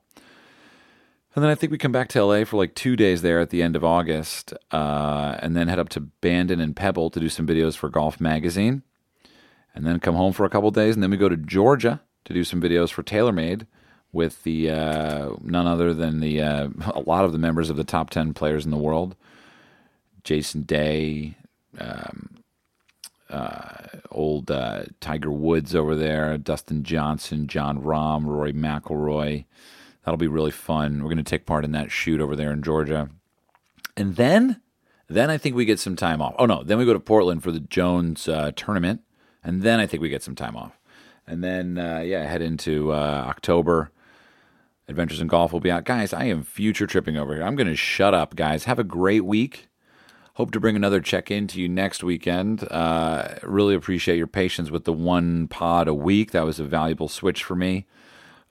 And then I think we come back to LA for like two days there at the end of August, uh, and then head up to Bandon and Pebble to do some videos for Golf Magazine, and then come home for a couple days, and then we go to Georgia to do some videos for TaylorMade with the uh, none other than the uh, a lot of the members of the top ten players in the world. Jason Day, um, uh, old uh, Tiger Woods over there, Dustin Johnson, Jon Rahm, Rory McIlroy. That'll be really fun. We're going to take part in that shoot over there in Georgia, and then, then I think we get some time off. Oh no, then we go to Portland for the Jones uh, tournament, and then I think we get some time off, and then uh, yeah, head into uh, October. Adventures in Golf will be out. Guys, I am future tripping over here. I'm going to shut up, guys. Have a great week. Hope to bring another check in to you next weekend. Uh, really appreciate your patience with the one pod a week. That was a valuable switch for me.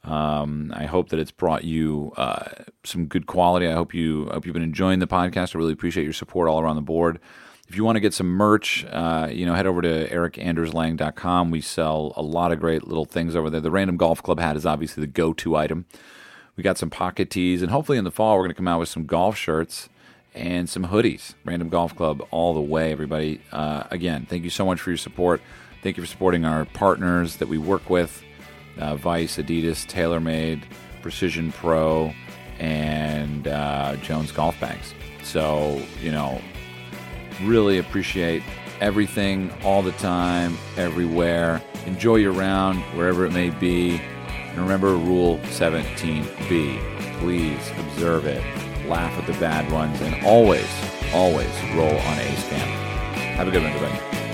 Um, I hope that it's brought you uh, some good quality. I hope you hope you've been enjoying the podcast. I really appreciate your support all around the board. If you want to get some merch, uh, you know, head over to erikanderslang.com. We sell a lot of great little things over there. The Random Golf Club hat is obviously the go-to item. We got some pocket tees, and hopefully in the fall we're going to come out with some golf shirts and some hoodies. Random Golf Club all the way, everybody. Uh, again, thank you so much for your support. Thank you for supporting our partners that we work with uh, Vice, Adidas, TaylorMade, Precision Pro, and uh, Jones Golf Bags. So, you know, really appreciate everything all the time, everywhere. Enjoy your round, wherever it may be. And remember Rule 17B. Please observe it, laugh at the bad ones, and always, always roll on ace cam. Have a good one, everybody.